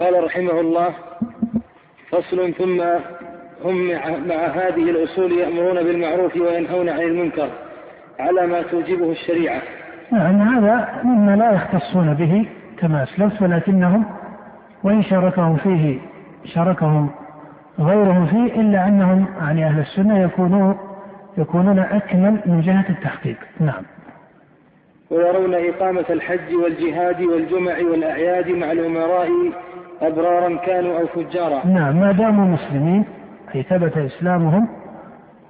قال رحمه الله فصل ثم هم مع هذه الأصول يأمرون بالمعروف وينهون عن المنكر على ما توجبه الشريعة. نعم هذا مما لا يختصون به كما أسلفت ولكنهم وإن شاركهم فيه شاركهم غيرهم فيه إلا أنهم يعني أهل السنة يكونون يكونون أكمل من جهة التحقيق. نعم. ويرون إقامة الحج والجهاد والجمع والأعياد مع الأمراء أبرارا كانوا أو فجارا. نعم ما داموا مسلمين أي ثبت إسلامهم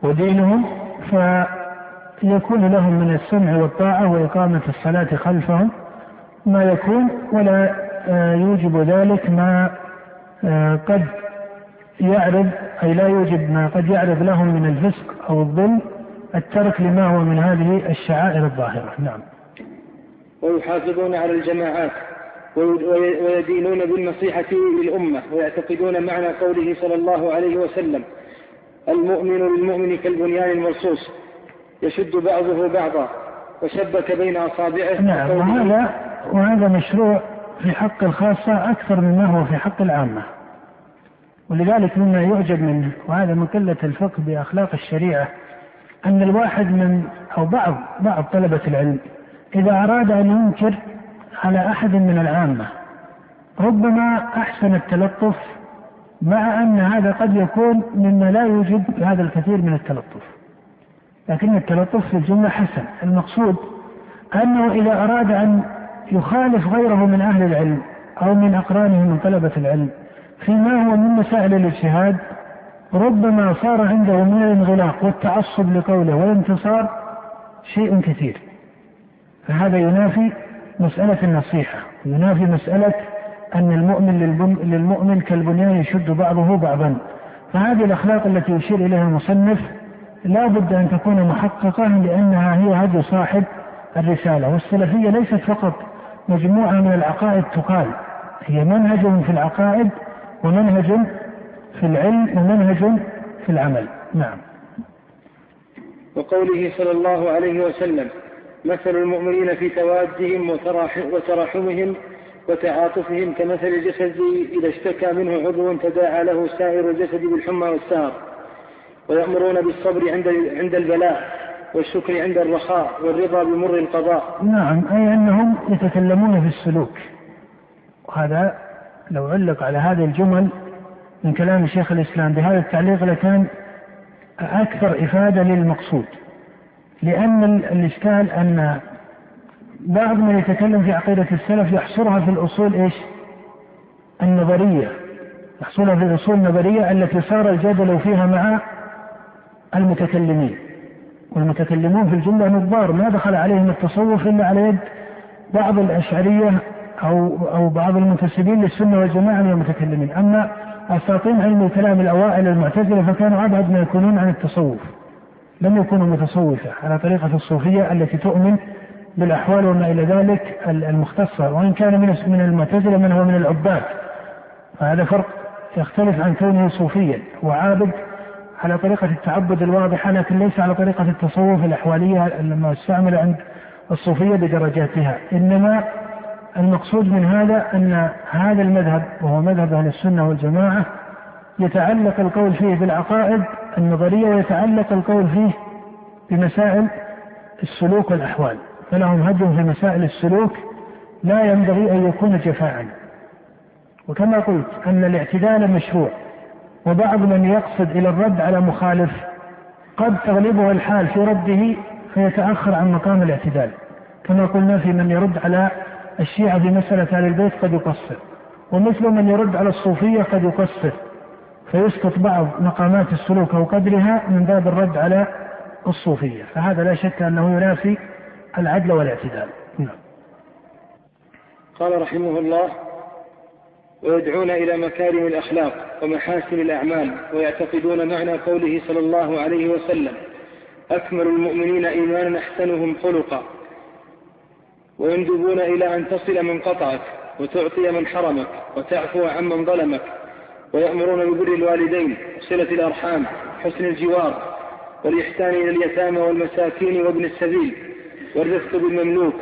ودينهم فيكون لهم من السمع والطاعة وإقامة الصلاة خلفهم. ما يكون ولا آه، يوجب ذلك ما آه، قد يعرض أي لا يوجب ما قد يعرض لهم من الفسق أو الظلم الترك لما هو من هذه الشعائر الظاهرة. نعم. ويحافظون على الجماعات. ويدينون بالنصيحة للأمة ويعتقدون معنى قوله صلى الله عليه وسلم المؤمن للمؤمن كالبنيان المرصوص يشد بعضه بعضا وشبك بين أصابعه نعم وهذا وهذا مشروع في حق الخاصة أكثر مما هو في حق العامة. ولذلك مما يعجب منه وهذا من قلة الفقه بأخلاق الشريعة أن الواحد من أو بعض بعض طلبة العلم إذا أراد أن ينكر على أحد من العامة. ربما أحسن التلطف مع أن هذا قد يكون مما لا يوجد هذا الكثير من التلطف. لكن التلطف في الجملة حسن. المقصود أنه إذا أراد أن يخالف غيره من أهل العلم أو من أقرانه من طلبة العلم فيما هو من مسائل الاجتهاد ربما صار عنده من الانغلاق والتعصب لقوله والانتصار شيء كثير. فهذا ينافي مسألة النصيحة. ينافي مسألة أن المؤمن للمؤمن كالبنيان يشد بعضه بعضا. فهذه الأخلاق التي يشير إليها المصنف لا بد أن تكون محققة لأنها هي هدي صاحب الرسالة. والسلفية ليست فقط مجموعة من العقائد تقال. هي منهج في العقائد ومنهج في العلم ومنهج في العمل. نعم. وقوله صلى الله عليه وسلم مثل المؤمنين في توادهم وتراحمهم وتعاطفهم كمثل الجسد إذا اشتكى منه عضو تداعى له سائر الجسد بالحمى والسهر ويأمرون بالصبر عند عند البلاء والشكر عند الرخاء والرضا بمر القضاء. نعم أي أنهم يتكلمون في السلوك. وهذا لو علق على هذه الجمل من كلام شيخ الإسلام بهذا التعليق لكان أكثر إفادة للمقصود. لأن الإشكال أن بعض من يتكلم في عقيدة السلف يحصرها في الأصول إيش؟ النظرية يحصرها في الأصول النظرية التي صار الجدل فيها مع المتكلمين والمتكلمون في الجملة نظار ما دخل عليهم التصوف إلا على يد بعض الأشعرية أو أو بعض المنتسبين للسنة والجماعة من المتكلمين، أما أساطين علم الكلام الأوائل المعتزلة فكانوا أبعد ما يكونون عن التصوف. لم يكونوا متصوفة على طريقة الصوفية التي تؤمن بالأحوال وما إلى ذلك المختصة وإن كان من من المعتزلة من هو من العباد. فهذا فرق يختلف عن كونه صوفيا وعابد على طريقة التعبد الواضحة لكن ليس على طريقة التصوف الأحوالية المستعملة عند الصوفية بدرجاتها. إنما المقصود من هذا أن هذا المذهب وهو مذهب أهل السنة والجماعة يتعلق القول فيه بالعقائد النظرية ويتعلق القول فيه بمسائل السلوك والأحوال فلهم هدي في مسائل السلوك لا ينبغي أن يكون جفاء. وكما قلت أن الاعتدال مشروع وبعض من يقصد إلى الرد على مخالف قد تغلبه الحال في رده فيتأخر عن مقام الاعتدال. كما قلنا في من يرد على الشيعة في مسألة أهل البيت قد يقصر ومثل من يرد على الصوفية قد يقصر فيسقط بعض مقامات السلوك أو قدرها من باب الرد على الصوفية. فهذا لا شك أنه ينافي العدل والاعتدال. نعم. قال رحمه الله ويدعون إلى مكارم الأخلاق ومحاسن الأعمال ويعتقدون معنى قوله صلى الله عليه وسلم أكمل المؤمنين إيمانا أحسنهم خلقا. ويندبون إلى أن تصل من قطعك وتعطي من حرمك وتعفو عمن ظلمك. ويأمرون ببر الوالدين وصلة الأرحام حسن الجوار والإحسان إلى اليتامى والمساكين وابن السبيل والرفق بالمملوك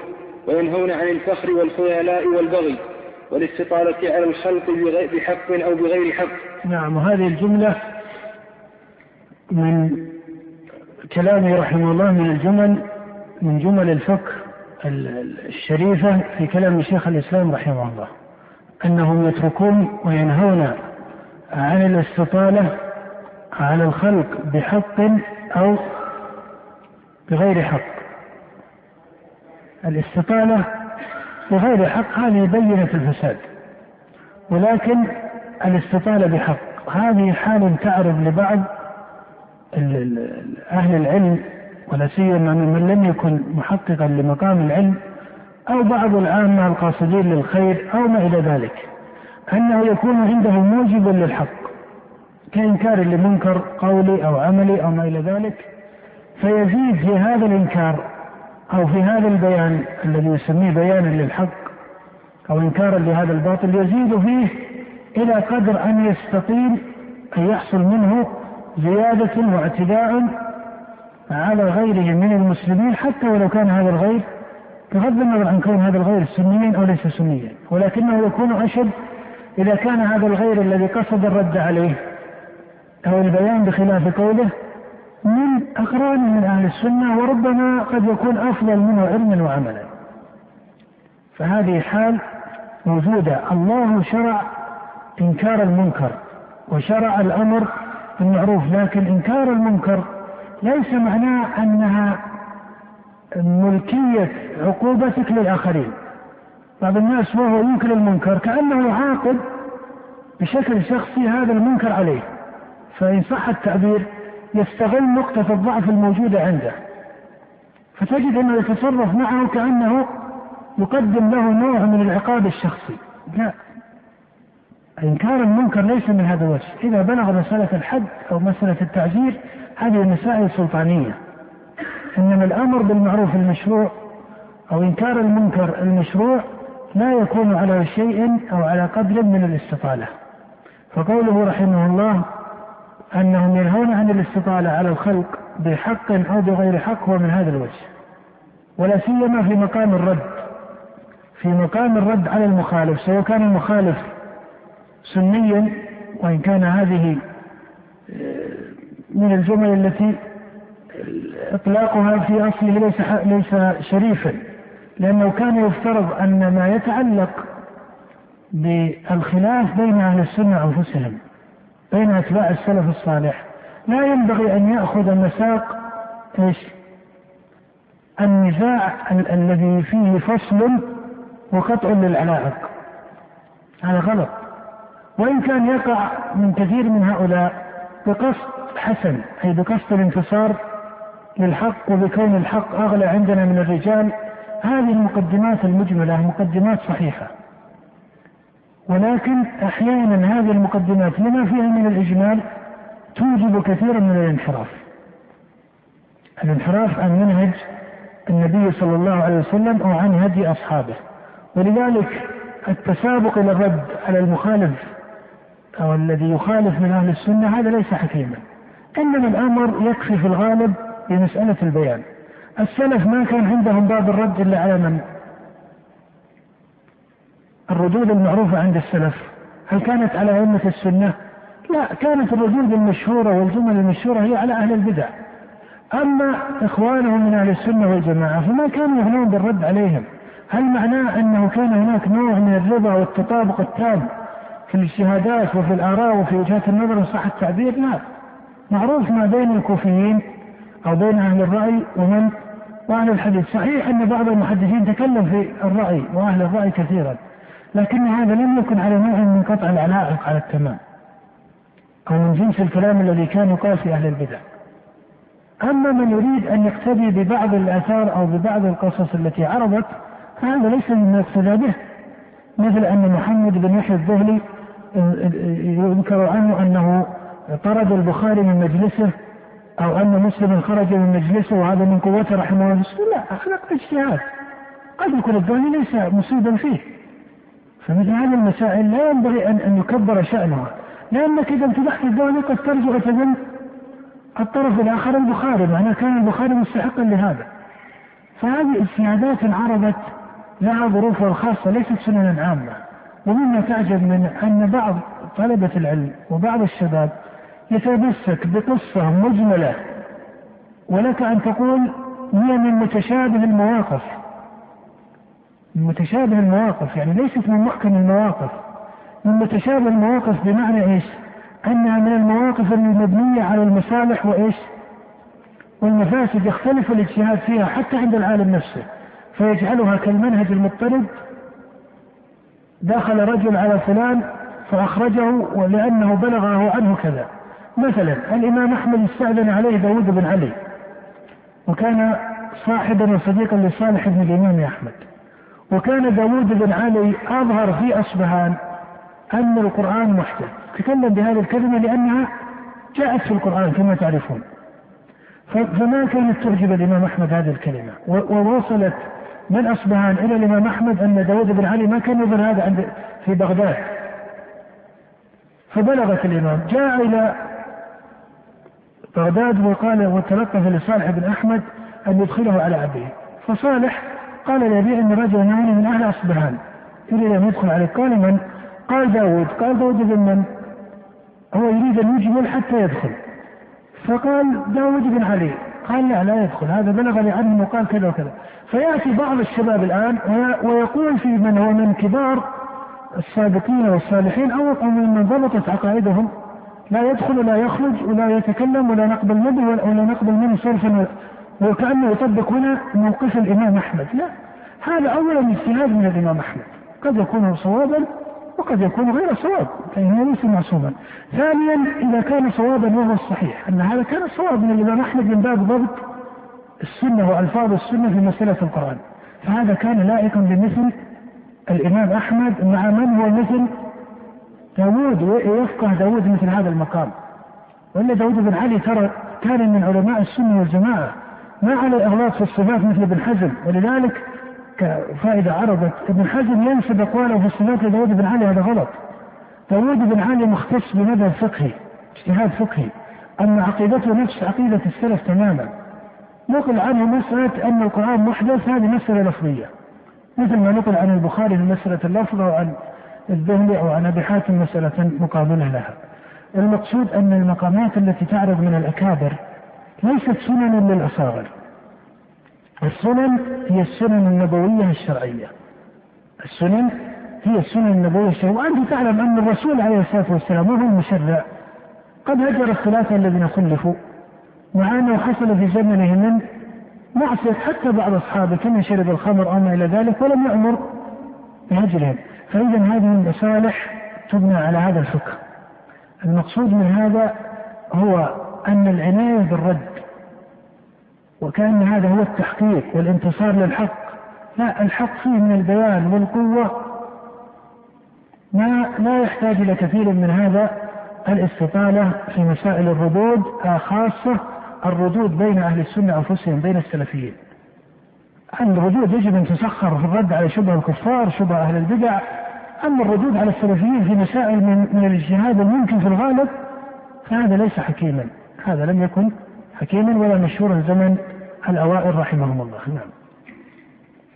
وينهون عن الفخر والخيلاء والبغي والاستطالة على الخلق بحق أو بغير حق. نعم وهذه الجملة من كلامه رحمه الله من الجمل من جمل الفقه الشريفة في كلام شيخ الإسلام رحمه الله أنهم يتركون وينهون عن الاستطالة على الخلق بحق أو بغير حق. الاستطالة بغير حق هذه بينة الفساد. ولكن الاستطالة بحق. هذه حال تعرض لبعض أهل العلم ولا سيما من لم يكن محققا لمقام العلم أو بعض العامة القاصدين للخير أو ما إلى ذلك. أنه يكون عنده موجب للحق كإنكار لمنكر قولي أو عملي أو ما إلى ذلك فيزيد في هذا الإنكار أو في هذا البيان الذي يسميه بيانا للحق أو إنكارا لهذا الباطل يزيد فيه إلى قدر أن يستطيل أن يحصل منه زيادة واعتداء على غيره من المسلمين حتى ولو كان هذا الغير بغض النظر عن كون هذا الغير سنيا أو ليس سنيا ولكنه يكون أشد إذا كان هذا الغير الذي قصد الرد عليه أو البيان بخلاف قوله من أقران من أهل السنة وربما قد يكون أفضل منه علما وعملا. فهذه حال موجودة. الله شرع إنكار المنكر وشرع الأمر بالمعروف لكن إنكار المنكر ليس معناه أنها ملكية عقوبتك للآخرين. بعض الناس وهو ينكر المنكر كأنه يعاقب بشكل شخصي هذا المنكر عليه. فإن صح التعبير يستغل نقطة الضعف الموجودة عنده. فتجد أنه يتصرف معه كأنه يقدم له نوع من العقاب الشخصي. لا. إنكار المنكر ليس من هذا الوجه. إذا بلغ مسألة الحد أو مسألة التعزير هذه مسائل سلطانية. إنما الأمر بالمعروف المشروع أو إنكار المنكر المشروع لا يكون على شيء أو على قدر من الاستطالة. فقوله رحمه الله أنهم ينهون عن الاستطالة على الخلق بحق أو بغير حق هو من هذا الوجه. ولا سيما في مقام الرد. في مقام الرد على المخالف سواء كان المخالف سنيا وإن كان هذه آه، من الجمل التي إطلاقها في أصله ليس ليس شريفا. لأنه كان يفترض أن ما يتعلق بالخلاف بين أهل السنة أنفسهم بين أتباع السلف الصالح. لا ينبغي أن يأخذ مساق إيش؟ النزاع الذي فيه فصل وقطع للعلائق هذا غلط. وإن كان يقع من كثير من هؤلاء بقصد حسن أي بقصد الانتصار للحق وبكون الحق أغلى عندنا من الرجال هذه المقدمات المجملة مقدمات صحيحة. ولكن أحيانا هذه المقدمات لما فيها من الإجمال توجب كثيرا من الانحراف. الانحراف عن منهج النبي صلى الله عليه وسلم أو عن هدي أصحابه. ولذلك التسابق إلى الرد على المخالف أو الذي يخالف من أهل السنة هذا ليس حكيما. إنما الأمر يكفي في الغالب بمسألة البيان. السلف ما كان عندهم باب الرد إلا على من؟ الردود المعروفة عند السلف. هل كانت على أئمة السنة؟ لا كانت الردود المشهورة والجمل المشهورة هي على أهل البدع. أما إخوانهم من أهل السنة والجماعة فما كانوا يهنون بالرد عليهم. هل معناه أنه كان هناك نوع من الرضا والتطابق التام في الاجتهادات وفي الآراء وفي وجهات النظر صح التعبير؟ لا. معروف ما بين الكوفيين أو بين أهل الرأي ومن وأهل الحديث. صحيح أن بعض المحدثين تكلم في الرأي وأهل الرأي كثيرا لكن هذا لم يكن على نوع من قطع العلائق على التمام أو من جنس الكلام الذي كان يقال في أهل البدع. أما من يريد أن يقتدي ببعض الآثار أو ببعض القصص التي عرضت فهذا ليس مما يقتدى به مثل أن محمد بن يحيى الذهلي يذكر عنه أنه طرد البخاري من مجلسه أو أن مسلم خرج من مجلسه وهذا من قوته رحمه الله. لا أخلاق اجتهاد قد يكون الظاهر ليس مصيبا فيه. فمثل هذه المسائل لا ينبغي أن أن يكبر شأنها. لأنك إذا انتبهت الدولة قد ترجع تظن الطرف الآخر البخاري معناه كان البخاري مستحقا لهذا. فهذه اجتهادات عرضت لها ظروفها الخاصة ليست سننا عامة. ومما تعجب من أن بعض طلبة العلم وبعض الشباب يتمسك بقصة مجملة. ولك أن تقول هي من متشابه المواقف. من متشابه المواقف يعني ليست من محكم المواقف. من متشابه المواقف بمعنى إيش؟ أنها من المواقف المبنية على المصالح وإيش؟ والمفاسد يختلف الاجتهاد فيها حتى عند العالم نفسه. فيجعلها كالمنهج المضطرب. دخل رجل على فلان فأخرجه ولأنه بلغه عنه كذا. مثلا الإمام أحمد استأذن عليه داود بن علي وكان صاحبا وصديقا لصالح بن الإمام أحمد. وكان داود بن علي أظهر في أصبهان أن القرآن محدث. تكلم بهذه الكلمة لأنها جاءت في القرآن كما تعرفون. فما كانت تعجب الإمام أحمد هذه الكلمة؟ ووصلت من أصبهان إلى الإمام أحمد أن داود بن علي ما كان يظهر هذا عند في بغداد. فبلغت الإمام. جاء إلى بغداد وقال وتلقف لصالح بن أحمد أن يدخله على أبيه فصالح قال لأبيه أن رجلا يعني من أهل أصبهان. يريد أن يدخل عليه قال من؟ قال داود. قال داود بن من؟ هو يريد أن يجمل حتى يدخل. فقال داود بن علي. قال لا لا يدخل. هذا بلغني عنه وقال كذا وكذا. فيأتي بعض الشباب الآن ويقول في من هو من كبار السابقين والصالحين أو من ضبطت عقائدهم لا يدخل ولا يخرج ولا يتكلم ولا نقبل منه ولا نقبل منه صرفا وكأنه يطبق هنا موقف الإمام أحمد. لا. هذا أولا اجتهاد من الإمام أحمد. قد يكون صوابا وقد يكون غير صواب فإنه ليس معصوما. ثانيا إذا كان صوابا وهو الصحيح. أن هذا كان صواب من الإمام أحمد من باب ضبط السنة وألفاظ السنة في مسألة القرآن. فهذا كان لائقا بمثل الإمام أحمد مع من هو مثل داود ويفقه داود مثل هذا المقام. وإلا داود بن علي ترى كان من علماء السنة والجماعة ما على إغلاق في الصفات مثل ابن حزم. ولذلك كفائدة عرضت ابن حزم ينسب أقواله في الصفات لداود بن علي هذا غلط. داود بن علي مختص بمذهب فقهي اجتهاد فقهي. أما عقيدته نفس عقيدة السلف تماما. نقل عنه مسألة أن القرآن محدث هذه مسألة لفظية. مثل ما نقل عن البخاري في مسألة اللفظ أو عن الذهلي أو عن أبي حاتم مسألة مقابلة لها. المقصود أن المقامات التي تعرض من الأكابر ليست سنن للأصاغر. السنن هي السنن النبوية الشرعية. السنن هي السنن النبوية الشرعية. وأنت تعلم أن الرسول عليه الصلاة والسلام وهو المشرع قد هجر الخلافة الذين خلفوا مع أنه حصل في زمنه من معصية حتى بعض أصحابه كما شرب الخمر أو ما إلى ذلك ولم يأمر بهجرهم. فإذا هذه المصالح تبنى على هذا الفقه المقصود من هذا هو أن العناية بالرد وكأن هذا هو التحقيق والانتصار للحق. لا الحق فيه من البيان والقوة. ما لا يحتاج إلى كثير من هذا الاستطالة في مسائل الردود خاصة الردود بين أهل السنة أنفسهم بين السلفيين. الردود يجب أن تسخر في الرد على شبه الكفار شبه أهل البدع. أما الردود على السلفيين في مسائل من, من الاجتهاد الممكن في الغالب فهذا ليس حكيما. هذا لم يكن حكيما ولا مشهورا زمن الأوائل رحمهم الله. نعم.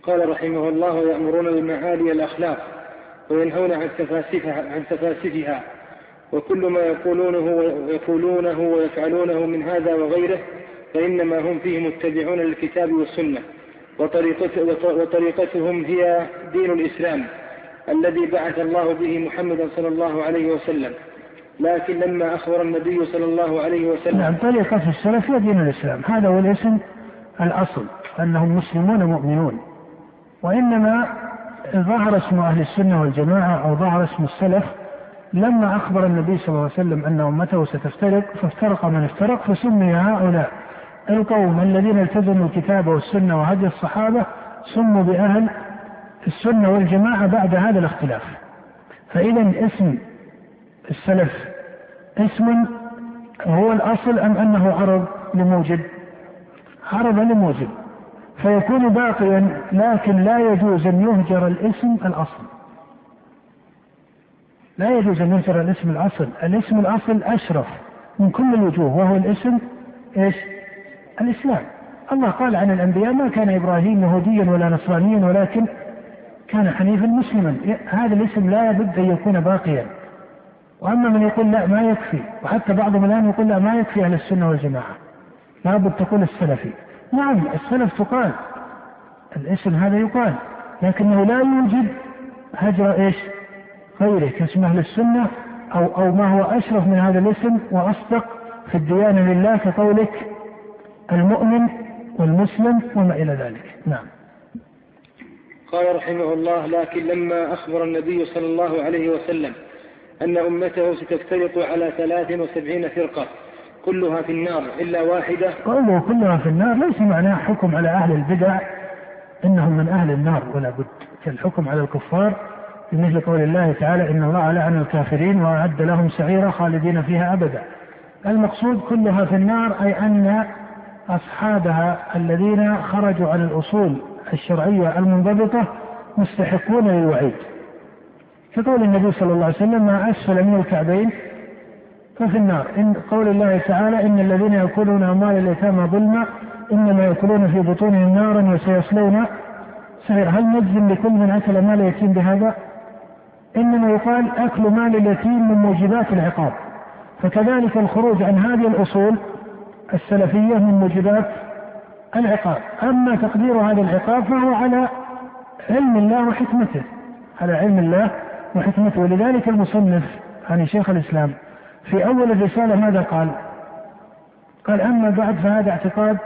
قال رحمه الله يأمرون بمعالي الأخلاق وينهون عن تفاسفها عن تفاسفها وكل ما يقولونه ويقولونه ويفعلونه من هذا وغيره فإنما هم فيه متبعون للكتاب والسنة. وطريقتهم هي دين الإسلام الذي بعث الله به محمدا صلى الله عليه وسلم. لكن لما أخبر النبي صلى الله عليه وسلم نعم طريقة السلف هي دين الإسلام. هذا هو الاسم الأصل أنهم مسلمون مؤمنون وإنما ظهر اسم أهل السنة والجماعة أو ظهر اسم السلف لما أخبر النبي صلى الله عليه وسلم أن أمته ستفترق فافترق من افترق فسمي هؤلاء. القوم الذين التزموا الكتاب والسنة وهدي الصحابة سموا بأهل السنة والجماعة بعد هذا الاختلاف. فإذا اسم السلف اسم هو الأصل أم أنه عرض لموجب؟ عرض لموجب. فيكون باقيا لكن لا يجوز أن يهجر الاسم الأصل. لا يجوز أن يهجر الاسم الأصل. الاسم الأصل أشرف من كل الوجوه وهو الاسم إيش؟ الإسلام. الله قال عن الأنبياء ما كان إبراهيم يهوديا ولا نصرانيا ولكن كان حنيفا مسلما. هذا الاسم لا يبد أن يكون باقيا. وأما من يقول لا ما يكفي. وحتى بعضهم الآن يقول لا ما يكفي أهل السنة والجماعة. لابد تقول السلفي. نعم السلف تقال. الاسم هذا يقال. لكنه لا يوجد هجر إيش؟ غيره كاسم أهل السنة أو أو ما هو أشرف من هذا الاسم وأصدق في الديانة لله كقولك المؤمن والمسلم وما إلى ذلك، نعم. قال رحمه الله لكن لما أخبر النبي صلى الله عليه وسلم أن أمته ستفترق على ثلاث وسبعين فرقة كلها في النار إلا واحدة قوله كلها في النار ليس معناه حكم على أهل البدع إنهم من أهل النار ولا بد كالحكم على الكفار بمثل قول الله تعالى إن الله لعن الكافرين وأعد لهم سعيرا خالدين فيها أبدا. المقصود كلها في النار أي أن أصحابها الذين خرجوا عن الأصول الشرعية المنضبطة مستحقون للوعيد. كقول النبي صلى الله عليه وسلم ما أسفل من الكعبين ففي النار إن قول الله تعالى إن الذين يأكلون أموال اليتامى ظلما إنما يأكلون في بطونهم نارا وسيصلون سعير هل نجزم لكل من أكل مال اليتيم بهذا؟ إنما يقال أكل مال اليتيم من موجبات العقاب فكذلك الخروج عن هذه الأصول السلفية من موجبات العقاب. أما تقدير هذا العقاب فهو على علم الله وحكمته على علم الله وحكمته. ولذلك المصنف يعني شيخ الإسلام في أول الرسالة ماذا قال؟ قال أما بعد فهذا اعتقاد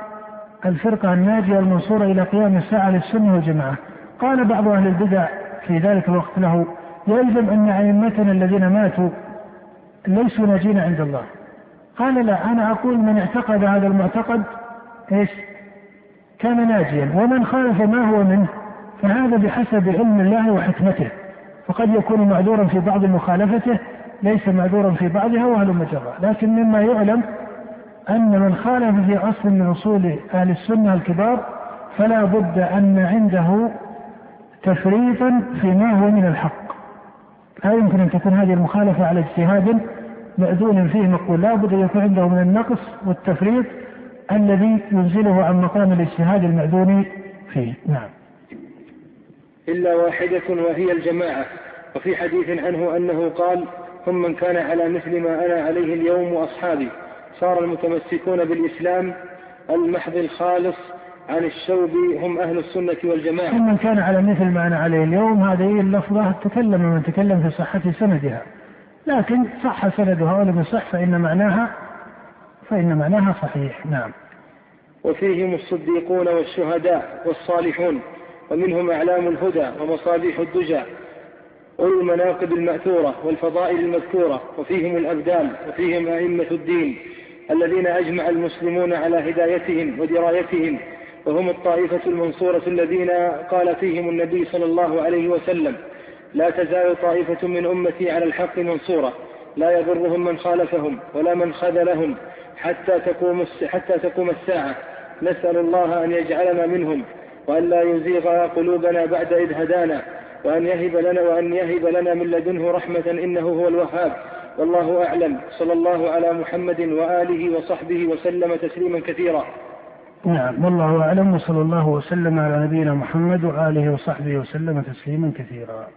الفرقة الناجية المنصورة إلى قيام الساعة للسنة والجماعة. قال بعض أهل البدع في ذلك الوقت له يلزم أن أئمتنا الذين ماتوا ليسوا ناجين عند الله. قال لا أنا أقول من اعتقد هذا المعتقد إيش؟ كان ناجيا ومن خالف ما هو منه فهذا بحسب علم الله وحكمته فقد يكون معذورا في بعض مخالفته ليس معذورا في بعضها وهل مجرى لكن مما يعلم أن من خالف في أصل من أصول أهل السنة الكبار فلا بد أن عنده تفريطا فيما هو من الحق. لا يمكن أن تكون هذه المخالفة على اجتهاد مأذون فيه مقبول. لا بد أن يكون عنده من النقص والتفريط الذي ينزله عن مقام الاجتهاد المأذون فيه. نعم. إلا واحدة وهي الجماعة. وفي حديث عنه أنه قال هم من كان على مثل ما أنا عليه اليوم وأصحابي. صار المتمسكون بالإسلام المحض الخالص عن الشوب هم أهل السنة والجماعة. من كان على مثل ما أنا عليه اليوم هذه اللفظة تكلم من تكلم في صحة سندها. لكن صح سندها ولم يصح فإن معناها فإن معناها صحيح. نعم. وفيهم الصديقون والشهداء والصالحون ومنهم أعلام الهدى ومصابيح الدجى أولو المناقب المأثورة والفضائل المذكورة وفيهم الأبدال وفيهم أئمة الدين الذين أجمع المسلمون على هدايتهم ودرايتهم وهم الطائفة المنصورة الذين قال فيهم النبي صلى الله عليه وسلم لا تزال طائفة من أمتي على الحق منصورة. لا يضرهم من خالفهم ولا من خذلهم حتى تقوم حتى تقوم الساعة. نسأل الله أن يجعلنا منهم وأن لا يزيغ قلوبنا بعد إذ هدانا وأن يهب لنا وأن يهب لنا من لدنه رحمة إنه هو الوهاب. والله أعلم. صلى الله على محمد وآله وصحبه وسلم تسليما كثيرا. نعم. والله أعلم. وصلى الله وسلم على نبينا محمد وآله وصحبه وسلم تسليما كثيرا.